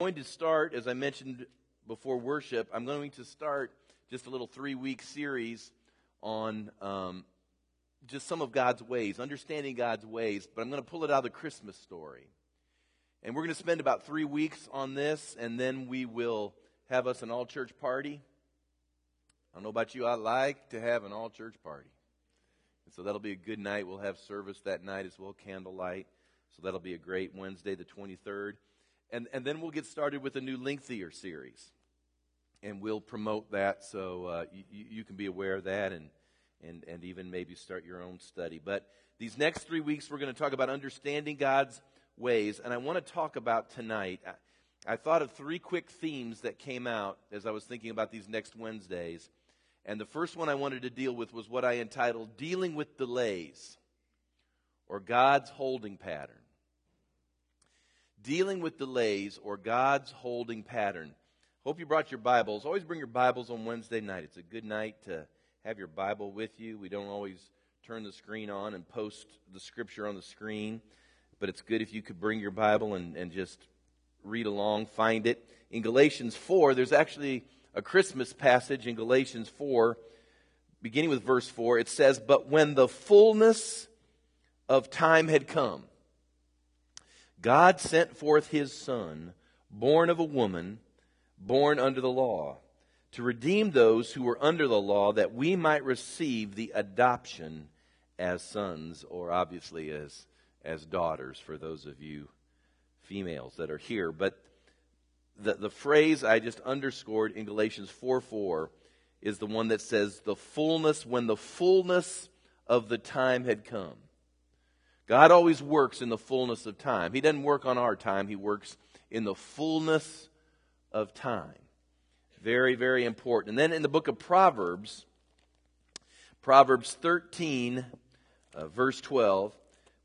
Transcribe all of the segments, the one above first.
going to start, as I mentioned before worship, I'm going to start just a little three week series on um, just some of God's ways, understanding God's ways, but I'm going to pull it out of the Christmas story. And we're going to spend about three weeks on this, and then we will have us an all church party. I don't know about you, I like to have an all church party. And so that'll be a good night. We'll have service that night as well, candlelight. So that'll be a great Wednesday, the 23rd. And, and then we'll get started with a new lengthier series. And we'll promote that so uh, you, you can be aware of that and, and, and even maybe start your own study. But these next three weeks, we're going to talk about understanding God's ways. And I want to talk about tonight. I, I thought of three quick themes that came out as I was thinking about these next Wednesdays. And the first one I wanted to deal with was what I entitled Dealing with Delays or God's Holding Pattern dealing with delays or God's holding pattern. Hope you brought your Bibles. Always bring your Bibles on Wednesday night. It's a good night to have your Bible with you. We don't always turn the screen on and post the scripture on the screen, but it's good if you could bring your Bible and, and just read along, find it. In Galatians 4, there's actually a Christmas passage in Galatians 4, beginning with verse 4. It says, But when the fullness of time had come, God sent forth his Son, born of a woman, born under the law, to redeem those who were under the law, that we might receive the adoption as sons, or obviously as, as daughters for those of you females that are here. But the, the phrase I just underscored in Galatians 4 4 is the one that says, the fullness, when the fullness of the time had come. God always works in the fullness of time. He doesn't work on our time, He works in the fullness of time. Very, very important. And then in the book of Proverbs, Proverbs 13, uh, verse 12,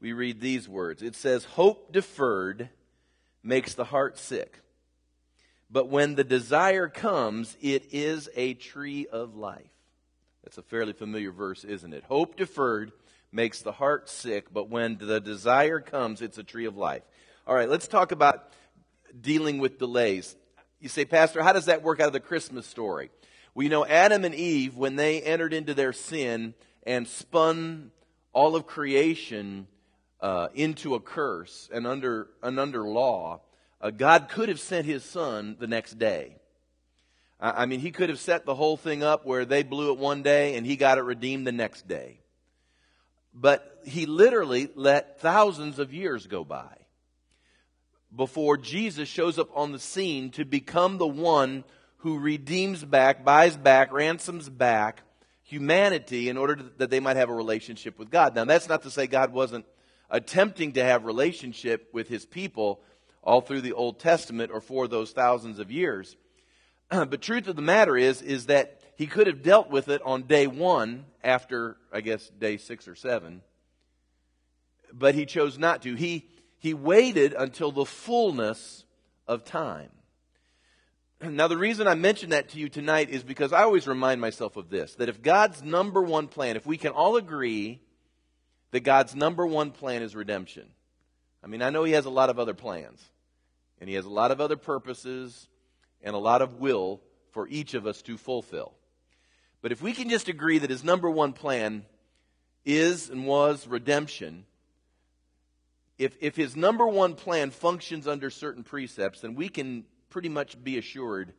we read these words. It says, Hope deferred makes the heart sick. But when the desire comes, it is a tree of life. That's a fairly familiar verse, isn't it? Hope deferred makes the heart sick, but when the desire comes, it's a tree of life. All right, let's talk about dealing with delays. You say, Pastor, how does that work out of the Christmas story? You know, Adam and Eve, when they entered into their sin and spun all of creation uh, into a curse and under, and under law, uh, God could have sent his son the next day. I mean, he could have set the whole thing up where they blew it one day and he got it redeemed the next day. But he literally let thousands of years go by before Jesus shows up on the scene to become the one who redeems back, buys back, ransoms back humanity in order that they might have a relationship with God. Now, that's not to say God wasn't attempting to have relationship with his people all through the Old Testament or for those thousands of years. but truth of the matter is, is that he could have dealt with it on day one after, I guess, day six or seven. But he chose not to. He, he waited until the fullness of time. Now, the reason I mention that to you tonight is because I always remind myself of this that if God's number one plan, if we can all agree that God's number one plan is redemption, I mean, I know He has a lot of other plans, and He has a lot of other purposes and a lot of will for each of us to fulfill. But if we can just agree that his number one plan is and was redemption, if, if his number one plan functions under certain precepts, then we can pretty much be assured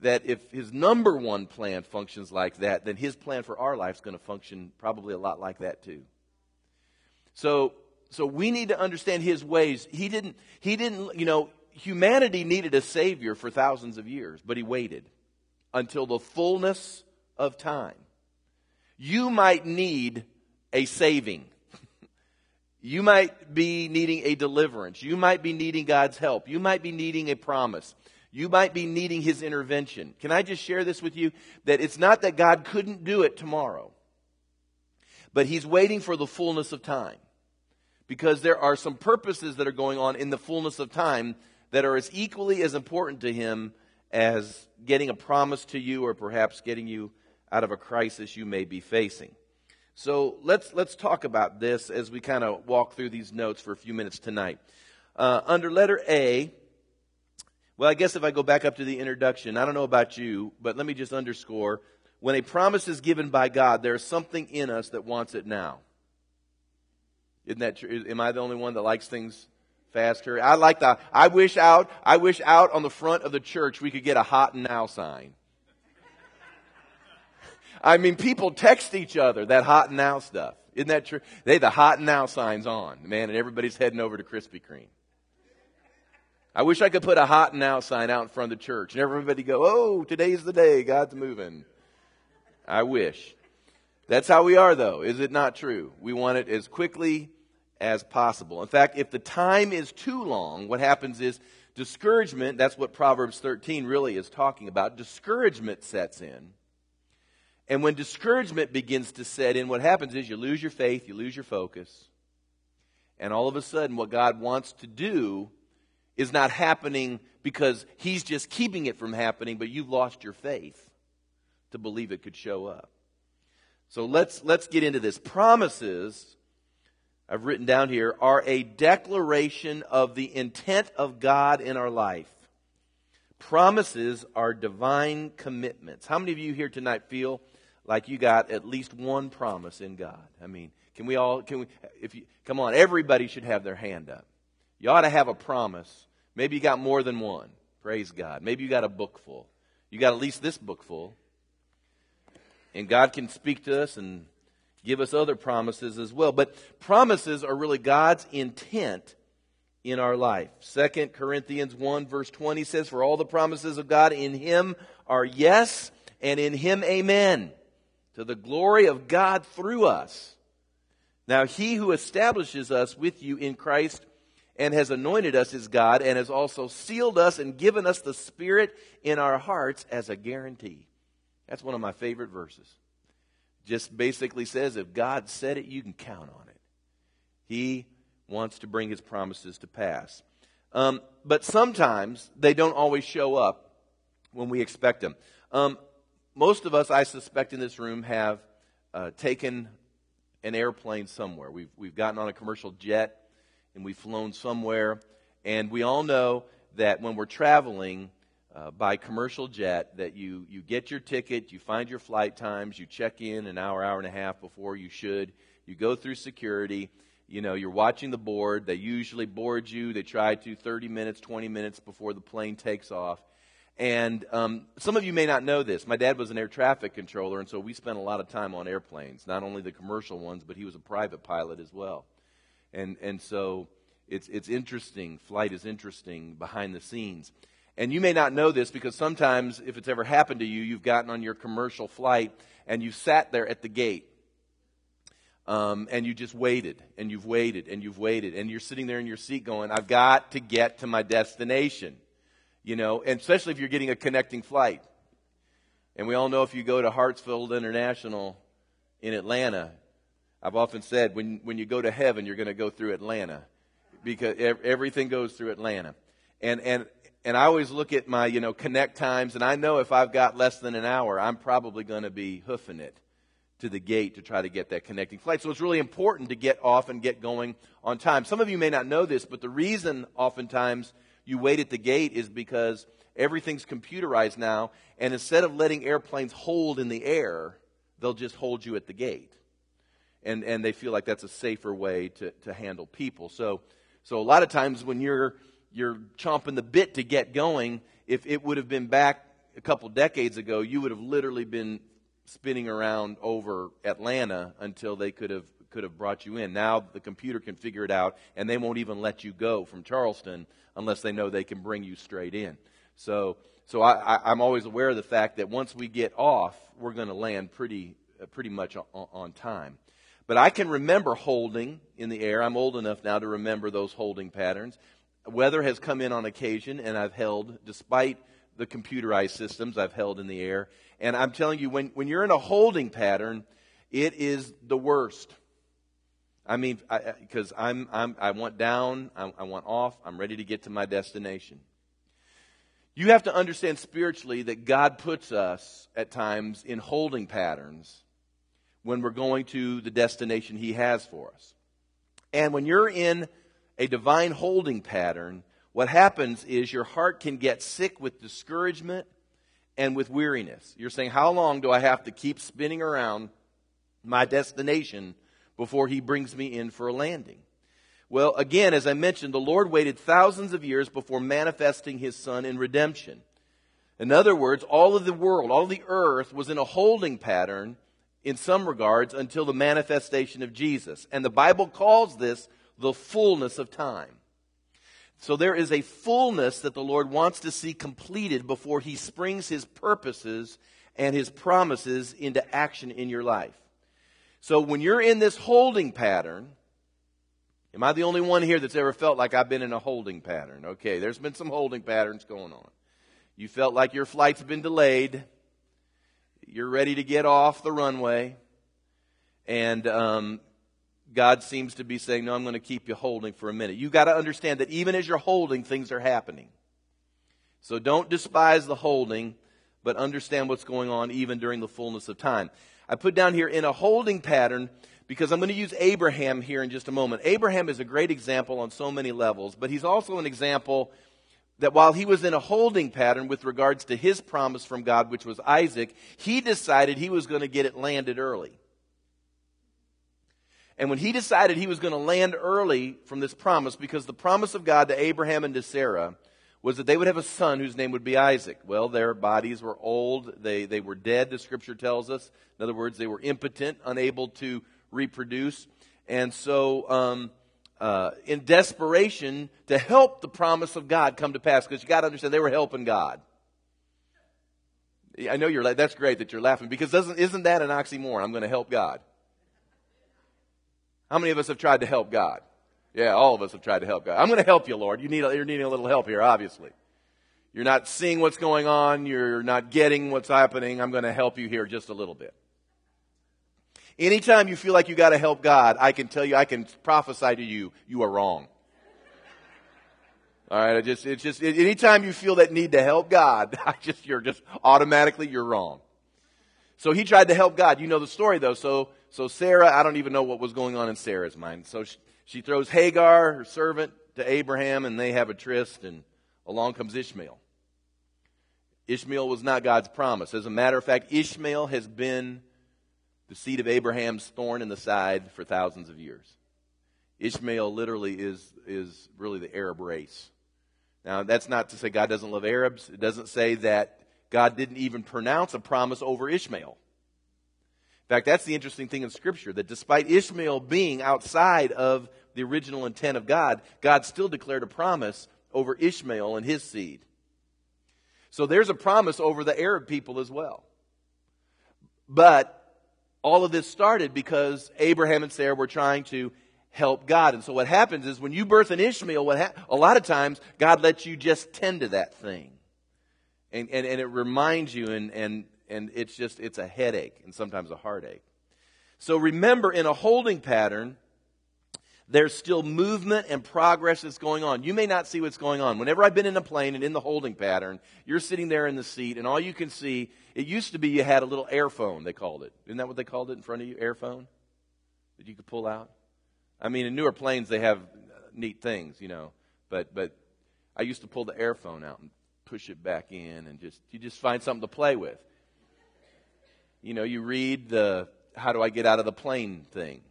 that if his number one plan functions like that, then his plan for our life is going to function probably a lot like that too. So, so we need to understand his ways. He didn't, he didn't, you know, humanity needed a savior for thousands of years, but he waited until the fullness of time. You might need a saving. you might be needing a deliverance. You might be needing God's help. You might be needing a promise. You might be needing His intervention. Can I just share this with you? That it's not that God couldn't do it tomorrow, but He's waiting for the fullness of time. Because there are some purposes that are going on in the fullness of time that are as equally as important to Him as getting a promise to you or perhaps getting you out of a crisis you may be facing. So let's, let's talk about this as we kind of walk through these notes for a few minutes tonight. Uh, under letter A, Well, I guess if I go back up to the introduction, I don't know about you, but let me just underscore when a promise is given by God, there's something in us that wants it now. Isn't that true? Am I the only one that likes things faster? I like the, I wish out, I wish out on the front of the church we could get a hot now sign. I mean, people text each other that hot and now stuff. Isn't that true? They, the hot and now signs on, man, and everybody's heading over to Krispy Kreme. I wish I could put a hot and now sign out in front of the church and everybody go, oh, today's the day, God's moving. I wish. That's how we are though, is it not true? We want it as quickly as possible. In fact, if the time is too long, what happens is discouragement, that's what Proverbs 13 really is talking about. Discouragement sets in. And when discouragement begins to set in, what happens is you lose your faith, you lose your focus. And all of a sudden, what God wants to do is not happening because He's just keeping it from happening, but you've lost your faith to believe it could show up. So let's, let's get into this. Promises, I've written down here, are a declaration of the intent of God in our life. Promises are divine commitments. How many of you here tonight feel like you got at least one promise in God? I mean, can we all, can we, if you, come on, everybody should have their hand up. You ought to have a promise Maybe you got more than one. Praise God. Maybe you got a book full. You got at least this book full. And God can speak to us and give us other promises as well. But promises are really God's intent in our life. 2 Corinthians 1 verse 20 says, For all the promises of God in Him are yes, and in Him amen, to the glory of God through us. Now He who establishes us with you in Christ and has anointed us is God and has also sealed us and given us the Spirit in our hearts as a guarantee. That's one of my favorite verses. Just basically says if God said it, you can count on it. He wants to bring his promises to pass. Um, but sometimes they don't always show up when we expect them. Um, most of us, I suspect, in this room have uh, taken an airplane somewhere. We've, we've gotten on a commercial jet and we've flown somewhere. And we all know that when we're traveling uh, by commercial jet, that you, you get your ticket, you find your flight times, you check in an hour, hour and a half before you should, you go through security, you know, you're watching the board. They usually board you. They try to 30 minutes, 20 minutes before the plane takes off. And um, some of you may not know this. My dad was an air traffic controller, and so we spent a lot of time on airplanes, not only the commercial ones, but he was a private pilot as well. And, and so it's, it's interesting. Flight is interesting behind the scenes. And you may not know this because sometimes, if it's ever happened to you, you've gotten on your commercial flight and you sat there at the gate. Um, and you just waited and you've waited and you've waited and you're sitting there in your seat going, I've got to get to my destination. You know, and especially if you're getting a connecting flight. And we all know if you go to Hartsfield International in Atlanta, I've often said when, when you go to heaven, you're going to go through Atlanta because everything goes through Atlanta. And, and, and I always look at my, you know, connect times, and I know if I've got less than an hour, I'm probably going to be hoofing it to the gate to try to get that connecting flight. So it's really important to get off and get going on time. Some of you may not know this, but the reason oftentimes you wait at the gate is because everything's computerized now, and instead of letting airplanes hold in the air, they'll just hold you at the gate and, and they feel like that's a safer way to, to handle people. So, so a lot of times when you're, you're chomping the bit to get going, if it would have been back a couple decades ago, you would have literally been spinning around over Atlanta until they could have could have brought you in. Now the computer can figure it out, and they won't even let you go from Charleston unless they know they can bring you straight in. So, so I, am always aware of the fact that once we get off, we're going to land pretty uh, pretty much on, on time. But I can remember holding in the air. I'm old enough now to remember those holding patterns. Weather has come in on occasion, and I've held, despite the computerized systems, I've held in the air. And I'm telling you, when, when you're in a holding pattern, it is the worst. I mean, because I'm, I'm, I want down, I, I want off, I'm ready to get to my destination. You have to understand spiritually that God puts us at times in holding patterns when we're going to the destination He has for us. And when you're in a divine holding pattern, what happens is your heart can get sick with discouragement and with weariness. You're saying, How long do I have to keep spinning around my destination before He brings me in for a landing? Well, again, as I mentioned, the Lord waited thousands of years before manifesting His Son in redemption. In other words, all of the world, all of the earth was in a holding pattern in some regards until the manifestation of Jesus. And the Bible calls this the fullness of time. So there is a fullness that the Lord wants to see completed before He springs His purposes and His promises into action in your life. So when you're in this holding pattern, am I the only one here that's ever felt like I've been in a holding pattern? Okay, there's been some holding patterns going on. You felt like your flight's been delayed. You're ready to get off the runway. And um, God seems to be saying, No, I'm going to keep you holding for a minute. You've got to understand that even as you're holding, things are happening. So don't despise the holding, but understand what's going on even during the fullness of time. I put down here in a holding pattern because I'm going to use Abraham here in just a moment. Abraham is a great example on so many levels, but he's also an example that while he was in a holding pattern with regards to his promise from God, which was Isaac, he decided he was going to get it landed early. And when he decided he was going to land early from this promise, because the promise of God to Abraham and to Sarah was that they would have a son whose name would be Isaac. Well, their bodies were old. They, they were dead, the scripture tells us. In other words, they were impotent, unable to reproduce. And so, um, uh, in desperation to help the promise of God come to pass. Because you got to understand, they were helping God. I know you're like, that's great that you're laughing because doesn't, isn't that an oxymoron? I'm going to help God. How many of us have tried to help God? Yeah, all of us have tried to help God. I'm going to help you, Lord. You need, you're needing a little help here, obviously. You're not seeing what's going on. You're not getting what's happening. I'm going to help you here just a little bit. Anytime you feel like you got to help God, I can tell you, I can prophesy to you, you are wrong. All right, just it's just anytime you feel that need to help God, I just you're just automatically you're wrong. So he tried to help God. You know the story though. So so Sarah, I don't even know what was going on in Sarah's mind. So she, she throws Hagar, her servant, to Abraham, and they have a tryst, and along comes Ishmael. Ishmael was not God's promise. As a matter of fact, Ishmael has been the seed of Abraham's thorn in the side for thousands of years. Ishmael literally is, is really the Arab race. Now, that's not to say God doesn't love Arabs. It doesn't say that God didn't even pronounce a promise over Ishmael. In fact, that's the interesting thing in Scripture that despite Ishmael being outside of the original intent of God, God still declared a promise over Ishmael and his seed. So there's a promise over the Arab people as well. But all of this started because Abraham and Sarah were trying to help God. And so what happens is when you birth an Ishmael, what ha- a lot of times God lets you just tend to that thing. And, and, and it reminds you and, and, and it's just, it's a headache and sometimes a heartache. So remember in a holding pattern, there's still movement and progress that's going on. You may not see what's going on. Whenever I've been in a plane and in the holding pattern, you're sitting there in the seat, and all you can see, it used to be you had a little airphone, they called it. Isn't that what they called it in front of you? Airphone? That you could pull out? I mean, in newer planes, they have neat things, you know. But, but I used to pull the airphone out and push it back in, and just, you just find something to play with. You know, you read the how do I get out of the plane thing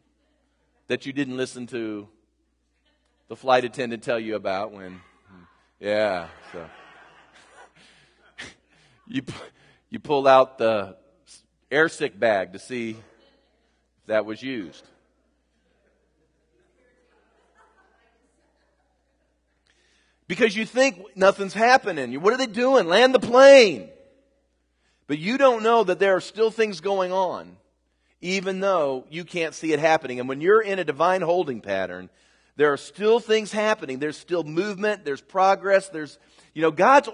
that you didn't listen to the flight attendant tell you about when, yeah, so. you, you pulled out the air sick bag to see if that was used. Because you think nothing's happening. What are they doing? Land the plane. But you don't know that there are still things going on even though you can't see it happening. And when you're in a divine holding pattern, there are still things happening. There's still movement. There's progress. There's, you know, God's.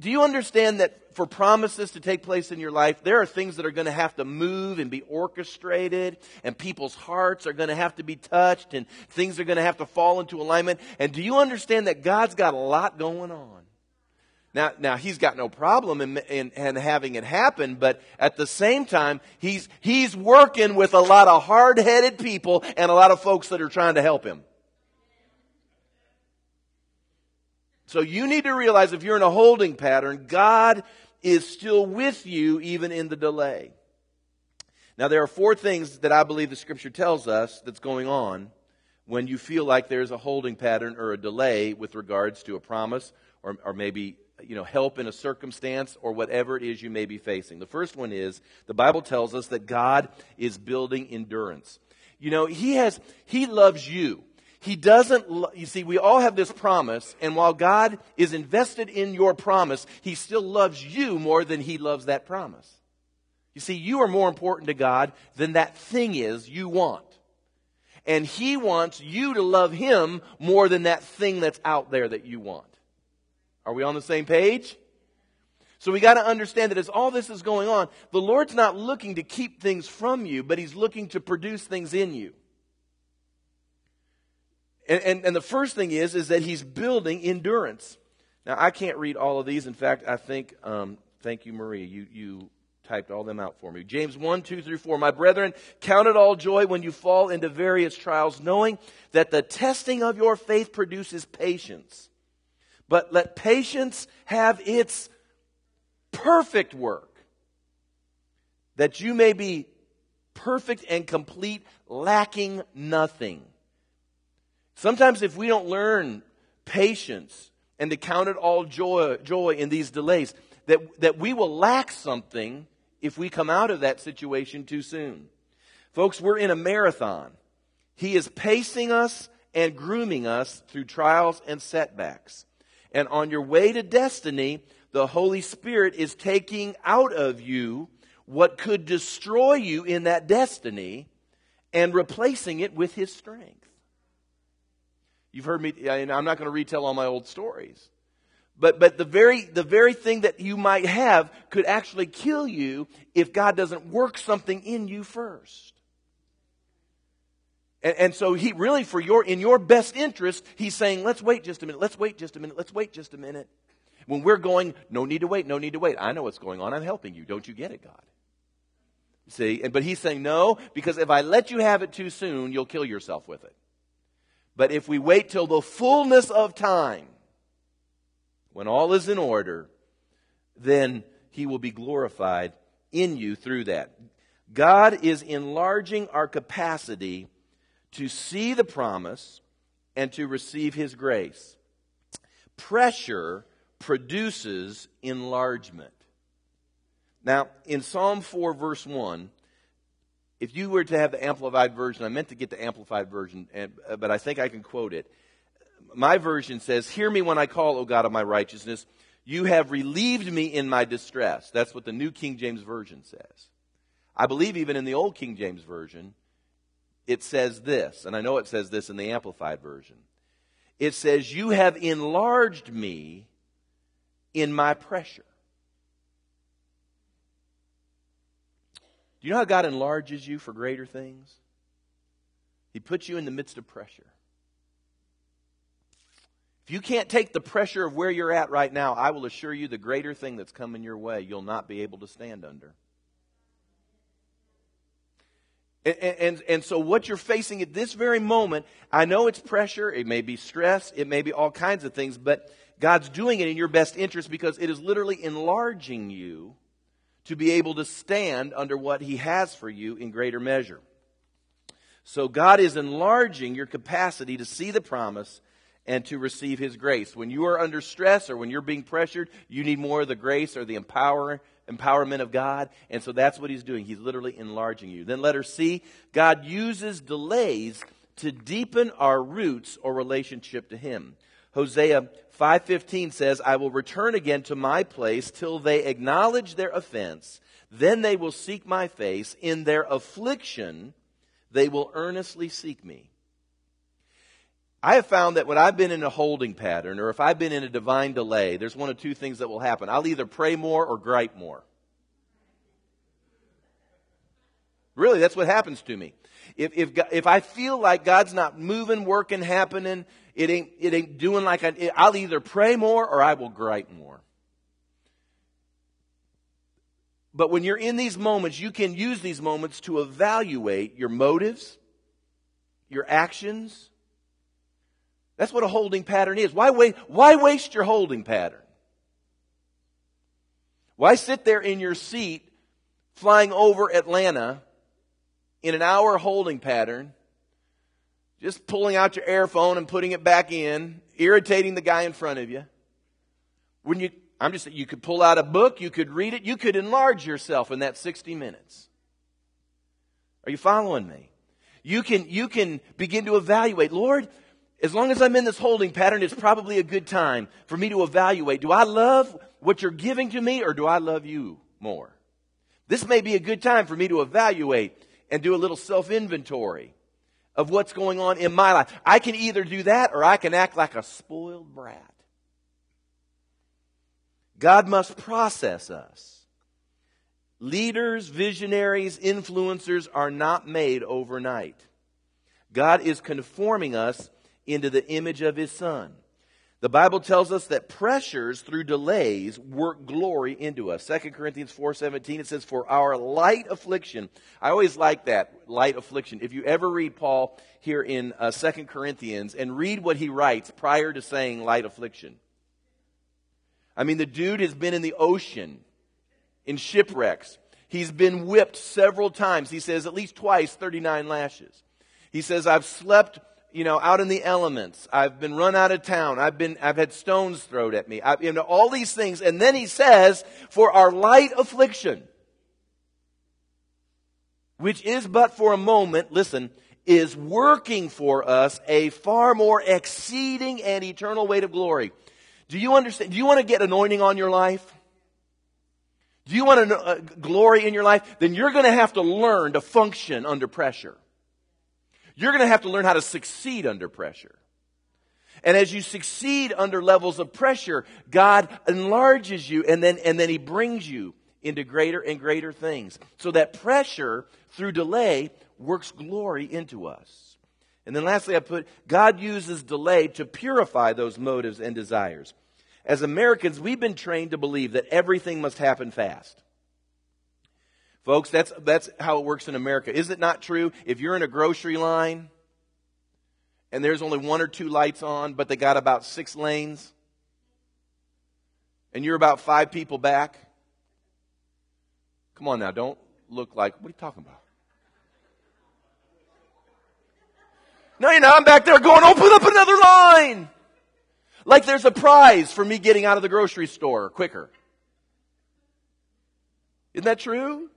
Do you understand that for promises to take place in your life, there are things that are going to have to move and be orchestrated, and people's hearts are going to have to be touched, and things are going to have to fall into alignment. And do you understand that God's got a lot going on? Now, now he's got no problem in, in, in, having it happen, but at the same time, he's, he's working with a lot of hard-headed people and a lot of folks that are trying to help him. So you need to realize if you're in a holding pattern, God is still with you even in the delay. Now, there are four things that I believe the scripture tells us that's going on when you feel like there's a holding pattern or a delay with regards to a promise or, or maybe you know help in a circumstance or whatever it is you may be facing. The first one is the Bible tells us that God is building endurance. You know, he has he loves you. He doesn't, lo- you see, we all have this promise, and while God is invested in your promise, He still loves you more than He loves that promise. You see, you are more important to God than that thing is you want. And He wants you to love Him more than that thing that's out there that you want. Are we on the same page? So we got to understand that as all this is going on, the Lord's not looking to keep things from you, but He's looking to produce things in you. And, and, and the first thing is, is that He's building endurance. Now, I can't read all of these. In fact, I think, um, thank you, Maria. You, you typed all them out for me. James 1, 2 through 4. My brethren, count it all joy when you fall into various trials, knowing that the testing of your faith produces patience. But let patience have its perfect work, that you may be perfect and complete, lacking nothing. Sometimes, if we don't learn patience and to count it all joy, joy in these delays, that, that we will lack something if we come out of that situation too soon. Folks, we're in a marathon. He is pacing us and grooming us through trials and setbacks. And on your way to destiny, the Holy Spirit is taking out of you what could destroy you in that destiny and replacing it with His strength. You've heard me, and I'm not going to retell all my old stories. But, but the, very, the very thing that you might have could actually kill you if God doesn't work something in you first. And, and so he really, for your, in your best interest, he's saying, let's wait just a minute, let's wait just a minute, let's wait just a minute. When we're going, no need to wait, no need to wait. I know what's going on. I'm helping you. Don't you get it, God? See, but he's saying no, because if I let you have it too soon, you'll kill yourself with it. But if we wait till the fullness of time, when all is in order, then he will be glorified in you through that. God is enlarging our capacity to see the promise and to receive his grace. Pressure produces enlargement. Now, in Psalm 4, verse 1, if you were to have the amplified version, I meant to get the amplified version, uh, but I think I can quote it. My version says, Hear me when I call, O God of my righteousness. You have relieved me in my distress. That's what the New King James Version says. I believe even in the Old King James Version, it says this, and I know it says this in the Amplified Version. It says, You have enlarged me in my pressure. Do you know how God enlarges you for greater things? He puts you in the midst of pressure. If you can't take the pressure of where you're at right now, I will assure you the greater thing that's coming your way, you'll not be able to stand under. And, and, and, so what you're facing at this very moment, I know it's pressure, it may be stress, it may be all kinds of things, but God's doing it in your best interest because it is literally enlarging you to be able to stand under what He has for you in greater measure. So God is enlarging your capacity to see the promise and to receive His grace. When you are under stress or when you're being pressured, you need more of the grace or the empower, empowerment of God. And so that's what He's doing. He's literally enlarging you. Then letter C, God uses delays to deepen our roots or relationship to Him. Hosea 5:15 says, "I will return again to my place till they acknowledge their offense, then they will seek my face in their affliction, they will earnestly seek me." I have found that when I've been in a holding pattern or if I've been in a divine delay, there's one of two things that will happen. I'll either pray more or gripe more. Really, that's what happens to me. If, if, if I feel like God's not moving, working, happening, it ain't, it ain't doing like I, I'll either pray more or I will gripe more. But when you're in these moments, you can use these moments to evaluate your motives, your actions, That's what a holding pattern is. Why, why waste your holding pattern? Why sit there in your seat flying over Atlanta in an hour holding pattern, just pulling out your earphone and putting it back in, irritating the guy in front of you? When you, I'm just you could pull out a book, you could read it, you could enlarge yourself in that 60 minutes. Are you following me? You can, you can begin to evaluate, Lord, as long as I'm in this holding pattern, it's probably a good time for me to evaluate. Do I love what you're giving to me or do I love you more? This may be a good time for me to evaluate and do a little self inventory of what's going on in my life. I can either do that or I can act like a spoiled brat. God must process us. Leaders, visionaries, influencers are not made overnight. God is conforming us into the image of his son. The Bible tells us that pressures through delays work glory into us. 2 Corinthians 4:17 it says for our light affliction. I always like that, light affliction. If you ever read Paul here in uh, 2 Corinthians and read what he writes prior to saying light affliction. I mean the dude has been in the ocean in shipwrecks. He's been whipped several times. He says at least twice 39 lashes. He says I've slept you know, out in the elements. I've been run out of town. I've been, I've had stones thrown at me. I've, you know, all these things. And then he says, for our light affliction, which is but for a moment, listen, is working for us a far more exceeding and eternal weight of glory. Do you understand? Do you want to get anointing on your life? Do you want a, uh, glory in your life? Then you're going to have to learn to function under pressure. You're going to have to learn how to succeed under pressure. And as you succeed under levels of pressure, God enlarges you and then, and then He brings you into greater and greater things. So that pressure through delay works glory into us. And then lastly, I put God uses delay to purify those motives and desires. As Americans, we've been trained to believe that everything must happen fast. Folks, that's, that's how it works in America. Is it not true? If you're in a grocery line and there's only one or two lights on, but they got about six lanes, and you're about five people back, come on now, don't look like, what are you talking about? No, you're not. I'm back there going, open up another line. Like there's a prize for me getting out of the grocery store quicker. Isn't that true?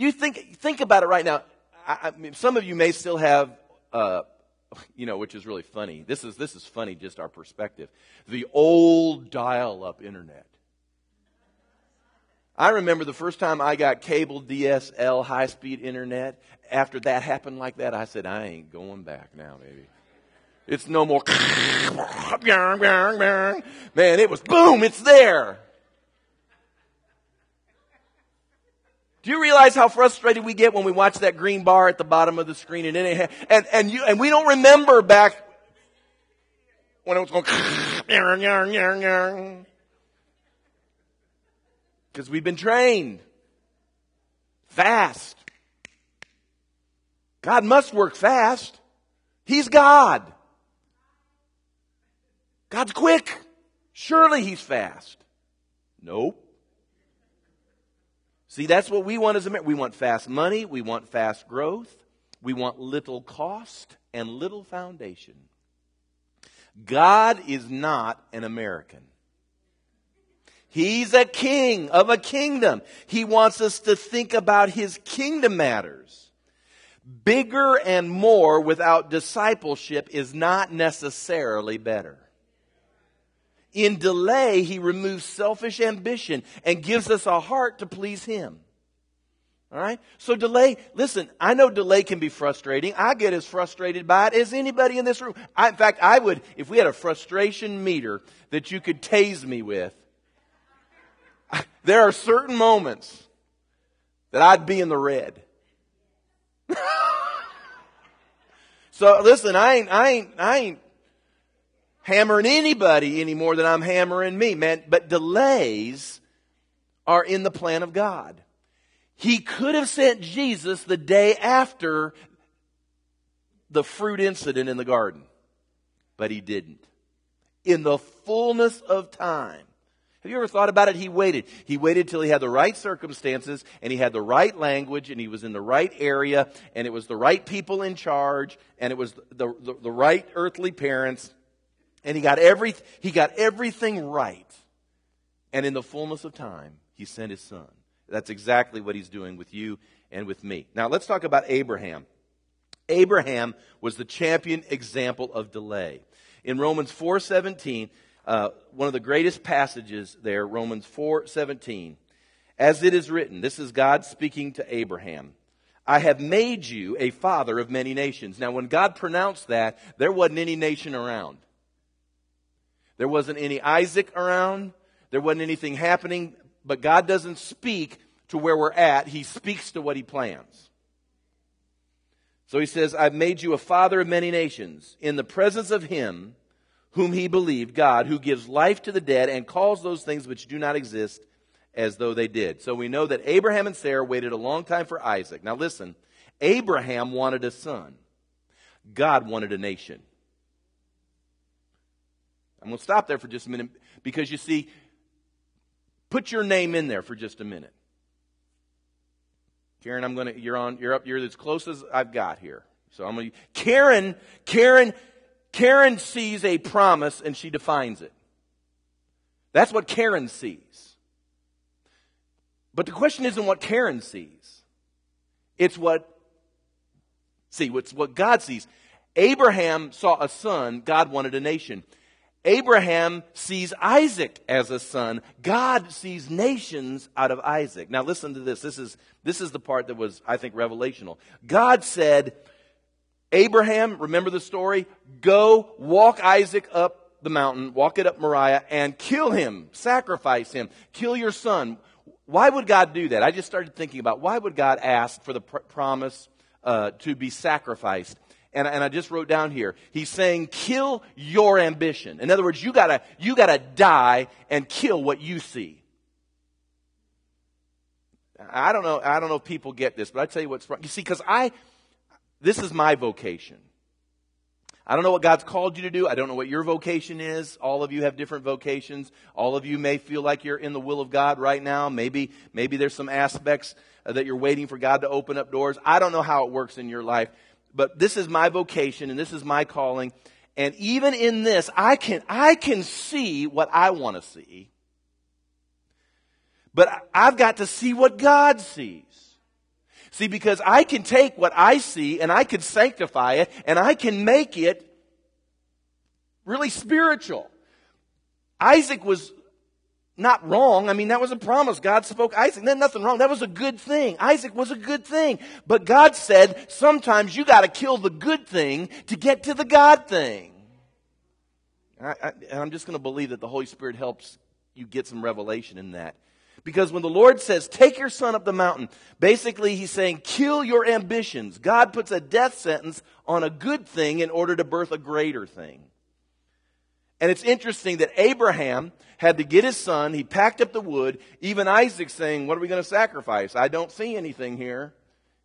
You think, think about it right now. I, I mean, some of you may still have, uh, you know, which is really funny. This is, this is funny, just our perspective. The old dial up internet. I remember the first time I got cable DSL high speed internet. After that happened like that, I said, I ain't going back now, baby. It's no more. Man, it was boom, it's there. Do you realize how frustrated we get when we watch that green bar at the bottom of the screen and it, and, and you, and we don't remember back when it was going because we've been trained fast. God must work fast. He's God. God's quick. Surely he's fast. Nope. See, that's what we want as Americans. We want fast money. We want fast growth. We want little cost and little foundation. God is not an American. He's a king of a kingdom. He wants us to think about his kingdom matters. Bigger and more without discipleship is not necessarily better. In delay, he removes selfish ambition and gives us a heart to please him. All right? So delay, listen, I know delay can be frustrating. I get as frustrated by it as anybody in this room. I, in fact, I would, if we had a frustration meter that you could tase me with, there are certain moments that I'd be in the red. so listen, I ain't, I ain't, I ain't hammering anybody any more than I'm hammering me, man. But delays are in the plan of God. He could have sent Jesus the day after the fruit incident in the garden. but he didn't. In the fullness of time. Have you ever thought about it? He waited. He waited till he had the right circumstances and he had the right language and he was in the right area and it was the right people in charge and it was the, the, the right earthly parents and he got every, he got everything right. And in the fullness of time, he sent his son. That's exactly what he's doing with you and with me. Now let's talk about Abraham. Abraham was the champion example of delay. In Romans 4:17, uh, one of the greatest passages there, Romans 4:17, as it is written, this is God speaking to Abraham. I have made you a father of many nations. Now, when God pronounced that, there wasn't any nation around. There wasn't any Isaac around. There wasn't anything happening. But God doesn't speak to where we're at. He speaks to what He plans. So He says, I've made you a father of many nations in the presence of Him whom he believed, God, who gives life to the dead and calls those things which do not exist as though they did. So we know that Abraham and Sarah waited a long time for Isaac. Now listen, Abraham wanted a son. God wanted a nation. I'm going to stop there for just a minute because you see, put your name in there for just a minute. Karen, I'm going to, you're on, you're up, you're as close as I've got here. So I'm going to, Karen, Karen Karen sees a promise and she defines it. That's what Karen sees. But the question isn't what Karen sees. It's what, see, it's what God sees. Abraham saw a son, God wanted a nation. Abraham sees Isaac as a son. God sees nations out of Isaac. Now listen to this. This is, this is the part that was, I think, revelational. God said, Abraham, remember the story? Go walk Isaac up the mountain, walk it up Moriah, and kill him, sacrifice him, kill your son. Why would God do that? I just started thinking about why would God ask for the pr- promise uh, to be sacrificed? And, and I just wrote down here, he's saying, kill your ambition. In other words, you gotta, you gotta die and kill what you see. I don't know, I don't know if people get this, but I tell you what's wrong. You see, because I, this is my vocation. I don't know what God's called you to do. I don't know what your vocation is. All of you have different vocations. All of you may feel like you're in the will of God right now. Maybe, maybe there's some aspects uh, that you're waiting for God to open up doors. I don't know how it works in your life, but this is my vocation and this is my calling. And even in this, I can, I can see what I want to see. But I've got to see what God sees. See, because I can take what I see and I can sanctify it and I can make it really spiritual. Isaac was not wrong. I mean, that was a promise. God spoke Isaac. There's nothing wrong. That was a good thing. Isaac was a good thing. But God said, sometimes you gotta kill the good thing to get to the God thing. I, I, I'm just gonna believe that the Holy Spirit helps you get some revelation in that. Because when the Lord says, take your son up the mountain, basically he's saying, kill your ambitions. God puts a death sentence on a good thing in order to birth a greater thing. And it's interesting that Abraham had to get his son, he packed up the wood, even Isaac saying, what are we going to sacrifice? I don't see anything here.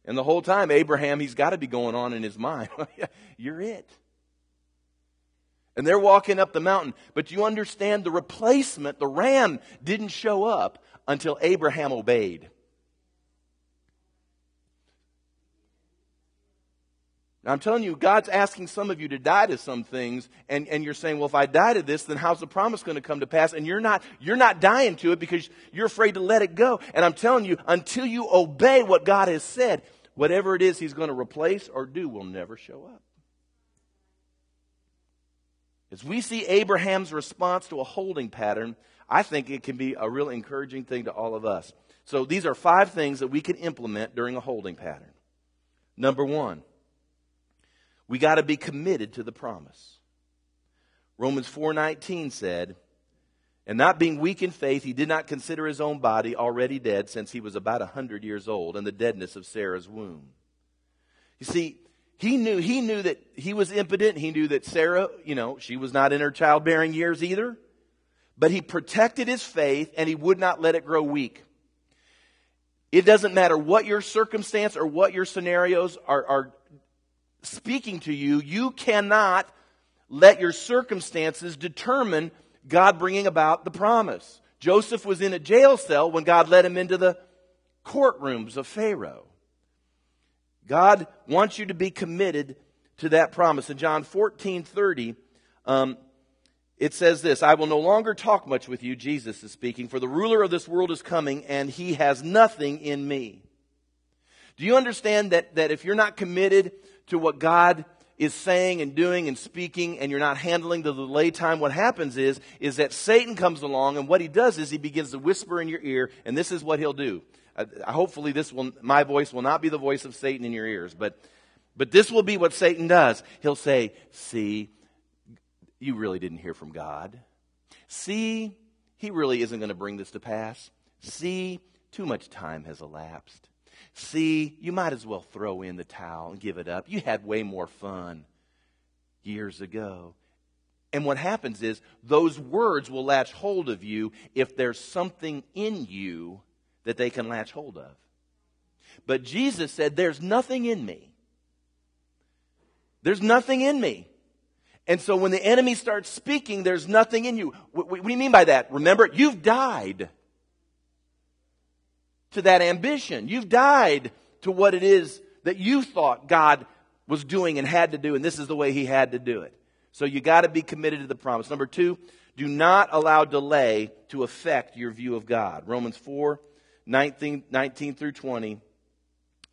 And the whole time, Abraham, he's got to be going on in his mind. You're it. And they're walking up the mountain. But you understand the replacement, the ram didn't show up until Abraham obeyed. Now, I'm telling you, God's asking some of you to die to some things, and, and you're saying, well, if I die to this, then how's the promise going to come to pass? And you're not, you're not dying to it because you're afraid to let it go. And I'm telling you, until you obey what God has said, whatever it is He's going to replace or do will never show up. As we see Abraham's response to a holding pattern, I think it can be a real encouraging thing to all of us. So these are five things that we can implement during a holding pattern. Number one, we got to be committed to the promise. Romans 4:19 said, and not being weak in faith, he did not consider his own body already dead since he was about a hundred years old and the deadness of Sarah's womb. You see, he knew, he knew that he was impotent. He knew that Sarah, you know, she was not in her childbearing years either but he protected his faith and he would not let it grow weak. It doesn't matter what your circumstance or what your scenarios are, are speaking to you, you cannot let your circumstances determine God bringing about the promise. Joseph was in a jail cell when God led him into the courtrooms of Pharaoh. God wants you to be committed to that promise. In John 14 30, um, it says this I will no longer talk much with you, Jesus is speaking, for the ruler of this world is coming, and he has nothing in me. Do you understand that, that if you're not committed to what God is saying and doing and speaking and you're not handling the delay time, what happens is, is that Satan comes along and what he does is he begins to whisper in your ear, and this is what he'll do. Uh, hopefully this will, my voice will not be the voice of Satan in your ears, but, but this will be what Satan does. He'll say, see, you really didn't hear from God. See, he really isn't going to bring this to pass. See, too much time has elapsed. See, you might as well throw in the towel and give it up. You had way more fun years ago. And what happens is those words will latch hold of you if there's something in you that they can latch hold of. But Jesus said, There's nothing in me. There's nothing in me. And so when the enemy starts speaking, there's nothing in you. What, what do you mean by that? Remember, you've died to that ambition. You've died to what it is that you thought God was doing and had to do, and this is the way He had to do it. So you got to be committed to the promise. Number two, do not allow delay to affect your view of God. Romans 4, 19, 19 through 20.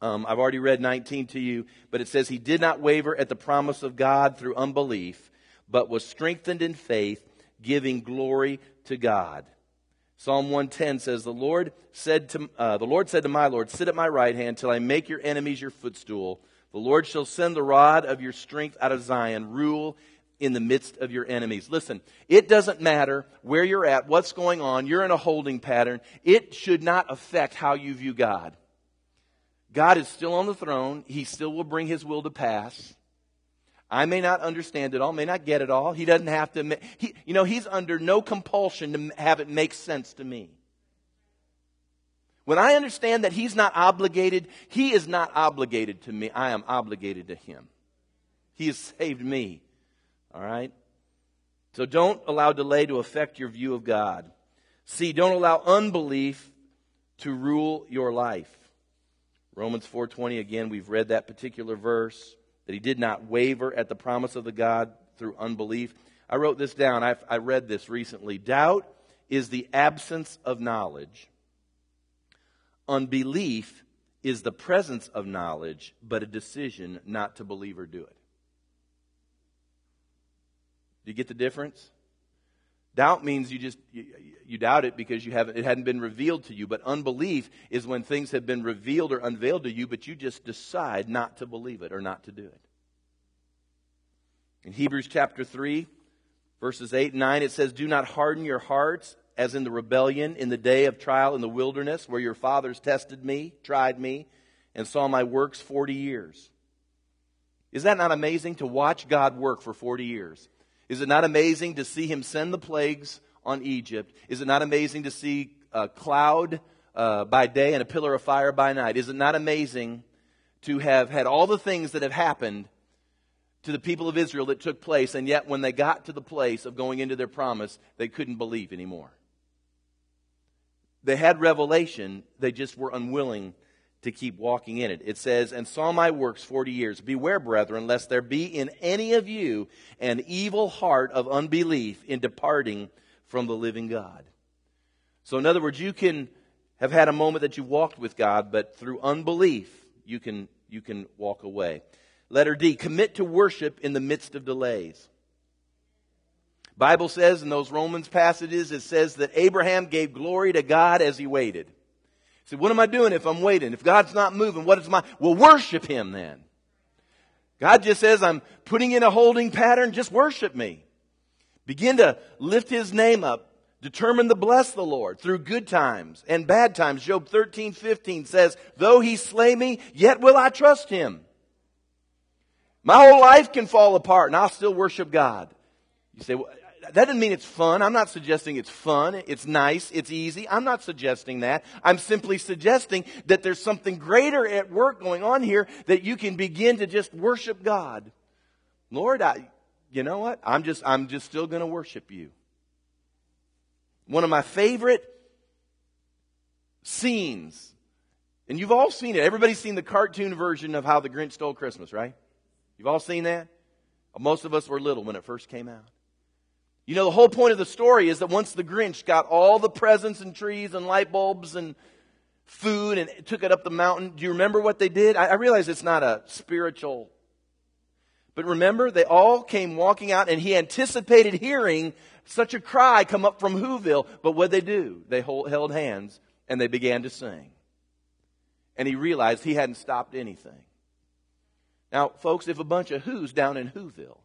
Um, I've already read 19 to you, but it says, He did not waver at the promise of God through unbelief, but was strengthened in faith, giving glory to God. Psalm 110 says, The Lord said to, uh, the Lord said to my Lord, Sit at my right hand till I make your enemies your footstool. The Lord shall send the rod of your strength out of Zion, rule in the midst of your enemies. Listen, it doesn't matter where you're at, what's going on, you're in a holding pattern. It should not affect how you view God. God is still on the throne. He still will bring his will to pass. I may not understand it all, may not get it all. He doesn't have to, he, you know, he's under no compulsion to have it make sense to me. When I understand that he's not obligated, he is not obligated to me. I am obligated to him. He has saved me. All right? So don't allow delay to affect your view of God. See, don't allow unbelief to rule your life. Romans 4:20 again, we've read that particular verse that he did not waver at the promise of the God through unbelief. I wrote this down. I, I read this recently. Doubt is the absence of knowledge. Unbelief is the presence of knowledge, but a decision not to believe or do it. Do you get the difference? Doubt means you just you, you, doubt it because you haven't it hadn't been revealed to you. But unbelief is when things have been revealed or unveiled to you, but you just decide not to believe it or not to do it. In Hebrews chapter three, verses eight and nine, it says, "Do not harden your hearts as in the rebellion in the day of trial in the wilderness, where your fathers tested me, tried me, and saw my works forty years." Is that not amazing to watch God work for forty years? Is it not amazing to see him send the plagues on Egypt? Is it not amazing to see a cloud uh, by day and a pillar of fire by night? Is it not amazing to have had all the things that have happened to the people of Israel that took place, and yet when they got to the place of going into their promise, they couldn't believe anymore? They had revelation, they just were unwilling to keep walking in it. It says, And saw my works forty years. Beware, brethren, lest there be in any of you an evil heart of unbelief in departing from the living God. So, in other words, you can have had a moment that you walked with God, but through unbelief, you can, you can walk away. Letter D, commit to worship in the midst of delays. Bible says in those Romans passages, it says that Abraham gave glory to God as he waited. See, what am I doing if I'm waiting? If God's not moving, what is my, well, worship Him then. God just says, I'm putting in a holding pattern, just worship me. Begin to lift His name up. Determine to bless the Lord through good times and bad times. Job 13, 15 says, though He slay me, yet will I trust Him. My whole life can fall apart and I'll still worship God. You say, well, that doesn't mean it's fun. I'm not suggesting it's fun, it's nice, it's easy. I'm not suggesting that. I'm simply suggesting that there's something greater at work going on here that you can begin to just worship God. Lord, I, you know what? I'm just, I'm just still going to worship you. One of my favorite scenes, and you've all seen it. Everybody's seen the cartoon version of How the Grinch Stole Christmas, right? You've all seen that? Most of us were little when it first came out. You know, the whole point of the story is that once the Grinch got all the presents and trees and light bulbs and food and took it up the mountain, do you remember what they did? I, I realize it's not a spiritual but remember, they all came walking out, and he anticipated hearing such a cry come up from Whoville. But what they do? They hold, held hands and they began to sing. And he realized he hadn't stopped anything. Now, folks, if a bunch of Who's down in Whoville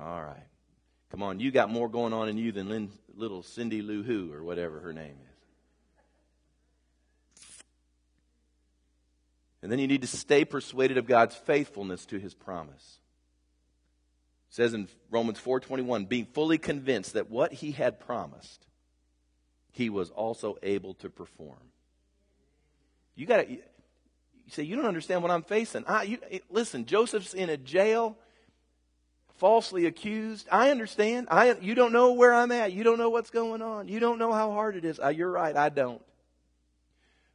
All right. Come on, you got more going on in you than Lynn, little Cindy Lou Who or whatever her name is. And then you need to stay persuaded of God's faithfulness to his promise. It says in Romans 4:21, being fully convinced that what he had promised, he was also able to perform. You got to you say you don't understand what I'm facing. I, you, listen, Joseph's in a jail, falsely accused. I understand. I you don't know where I'm at. You don't know what's going on. You don't know how hard it is. Uh, you're right. I don't.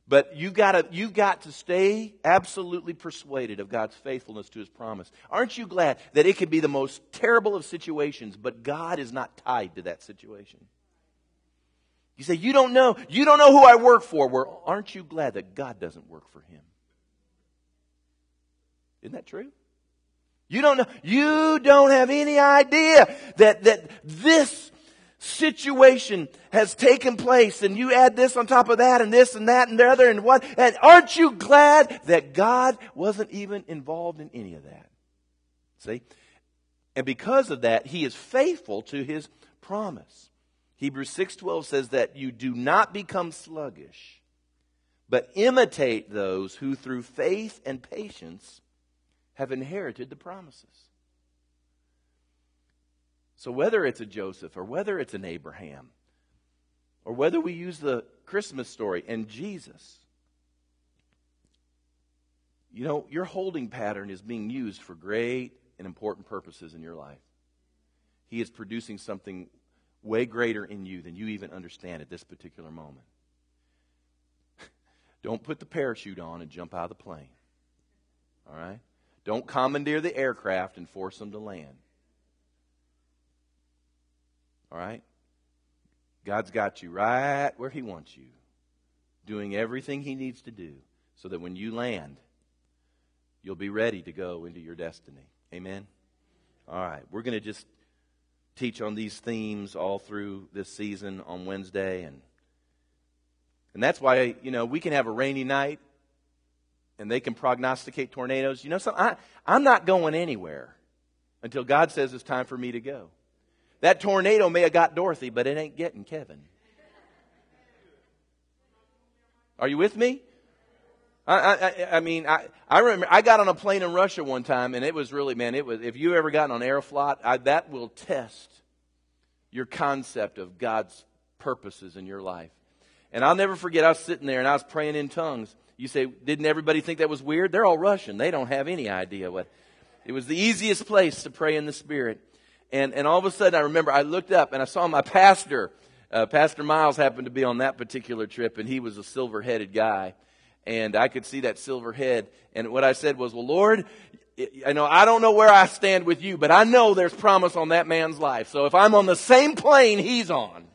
But you gotta, you got to stay absolutely persuaded of God's faithfulness to His promise. Aren't you glad that it could be the most terrible of situations, but God is not tied to that situation? You say, you don't know, you don't know who I work for. Well, aren't you glad that God doesn't work for him? Isn't that true? You don't know, you don't have any idea that, that this situation has taken place and you add this on top of that and this and that and the other and what, and aren't you glad that God wasn't even involved in any of that? See? And because of that, he is faithful to his promise. Hebrews 6:12 says that you do not become sluggish, but imitate those who through faith and patience have inherited the promises. So, whether it's a Joseph or whether it's an Abraham, or whether we use the Christmas story and Jesus, you know, your holding pattern is being used for great and important purposes in your life. He is producing something way greater in you than you even understand at this particular moment. Don't put the parachute on and jump out of the plane. All right? Don't commandeer the aircraft and force them to land. All right? God's got you right where He wants you, doing everything He needs to do so that when you land, you'll be ready to go into your destiny. Amen? All right. We're going to just teach on these themes all through this season on Wednesday. And, and that's why, you know, we can have a rainy night and they can prognosticate tornadoes. You know, so I, I'm not going anywhere until God says it's time for me to go. That tornado may have got Dorothy, but it ain't getting Kevin. Are you with me? I, I, I mean, I, I remember I got on a plane in Russia one time, and it was really, man, it was. If you ever gotten on Aeroflot, I, that will test your concept of God's purposes in your life. And I'll never forget, I was sitting there and I was praying in tongues. You say, didn't everybody think that was weird? They're all Russian. They don't have any idea what. It was the easiest place to pray in the Spirit. And, and all of a sudden, I remember I looked up and I saw my pastor. Uh, pastor Miles happened to be on that particular trip, and he was a silver headed guy. And I could see that silver head. And what I said was, Well, Lord, I know I don't know where I stand with you, but I know there's promise on that man's life. So if I'm on the same plane he's on,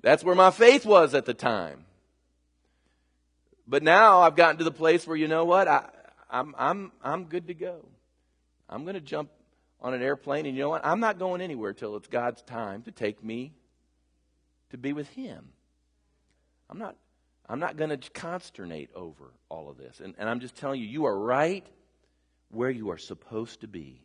that's where my faith was at the time. But now I've gotten to the place where you know what? I, I'm, I'm, I'm good to go. I'm going to jump on an airplane, and you know what? I'm not going anywhere till it's God's time to take me to be with Him. I'm not, I'm not going to consternate over all of this. And, and I'm just telling you, you are right where you are supposed to be.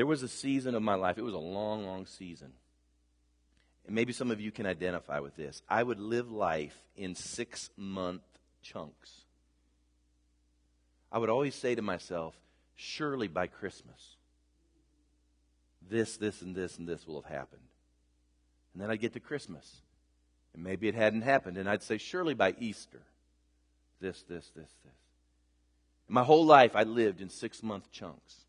There was a season of my life, it was a long, long season and maybe some of you can identify with this. I would live life in six month chunks. I would always say to myself, surely by Christmas, this, this, and this, and this will have happened. And then I'd get to Christmas. And maybe it hadn't happened. And I'd say, surely by Easter, this, this, this, this. My whole life, I lived in six month chunks.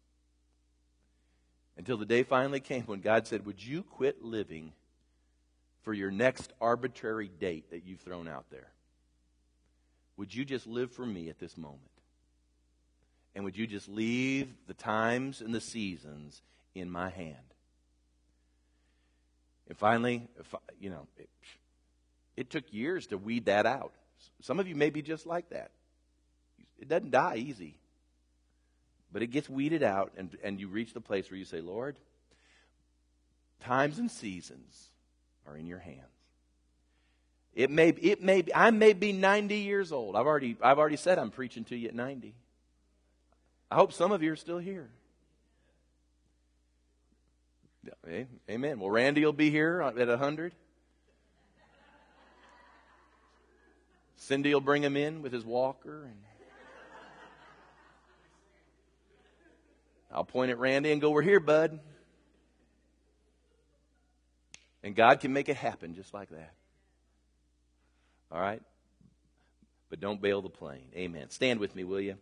Until the day finally came when God said, Would you quit living for your next arbitrary date that you've thrown out there? Would you just live for me at this moment? And would you just leave the times and the seasons in my hand? And finally, you know, it, it took years to weed that out. Some of you may be just like that. It doesn't die easy. But it gets weeded out, and, and you reach the place where you say, Lord, times and seasons are in your hands. It may, it may I may be 90 years old. I've already, I've already said I'm preaching to you at 90. I hope some of you are still here. Amen. Well, Randy will be here at 100. Cindy will bring him in with his walker. And I'll point at Randy and go, We're here, bud. And God can make it happen just like that. All right? But don't bail the plane. Amen. Stand with me, will you?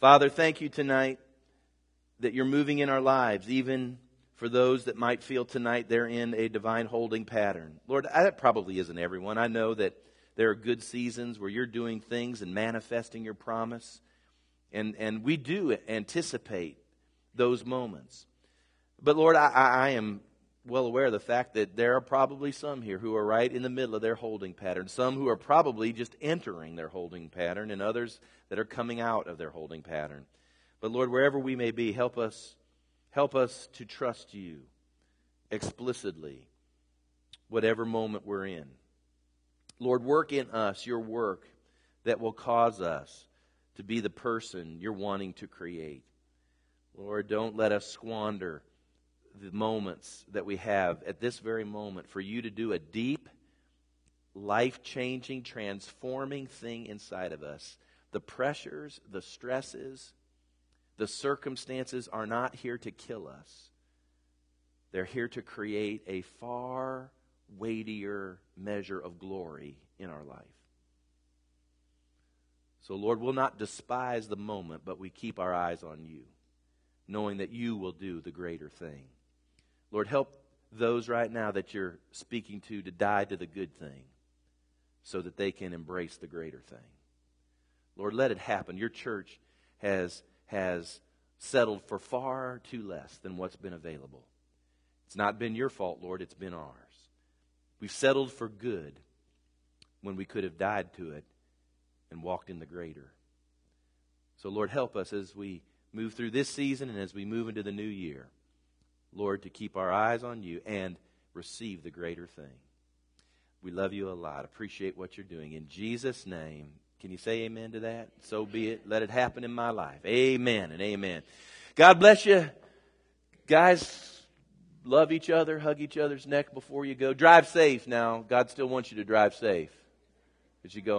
Father, thank you tonight that you're moving in our lives, even for those that might feel tonight they're in a divine holding pattern. Lord, that probably isn't everyone. I know that there are good seasons where you're doing things and manifesting your promise. And, and we do anticipate those moments. But Lord, I, I am well aware of the fact that there are probably some here who are right in the middle of their holding pattern, some who are probably just entering their holding pattern, and others that are coming out of their holding pattern. But Lord, wherever we may be, help us help us to trust you explicitly whatever moment we're in. Lord, work in us your work that will cause us to be the person you're wanting to create. Lord, don't let us squander the moments that we have at this very moment for you to do a deep, life changing, transforming thing inside of us. The pressures, the stresses, the circumstances are not here to kill us, they're here to create a far weightier measure of glory in our life. So, Lord, we'll not despise the moment, but we keep our eyes on you, knowing that you will do the greater thing. Lord, help those right now that you're speaking to to die to the good thing so that they can embrace the greater thing. Lord, let it happen. Your church has, has settled for far too less than what's been available. It's not been your fault, Lord, it's been ours. We've settled for good when we could have died to it and walked in the greater. So, Lord, help us as we move through this season and as we move into the new year. Lord, to keep our eyes on you and receive the greater thing. We love you a lot. Appreciate what you're doing. In Jesus' name, can you say amen to that? So be it. Let it happen in my life. Amen and amen. God bless you. Guys, love each other, hug each other's neck before you go. Drive safe now. God still wants you to drive safe as you go.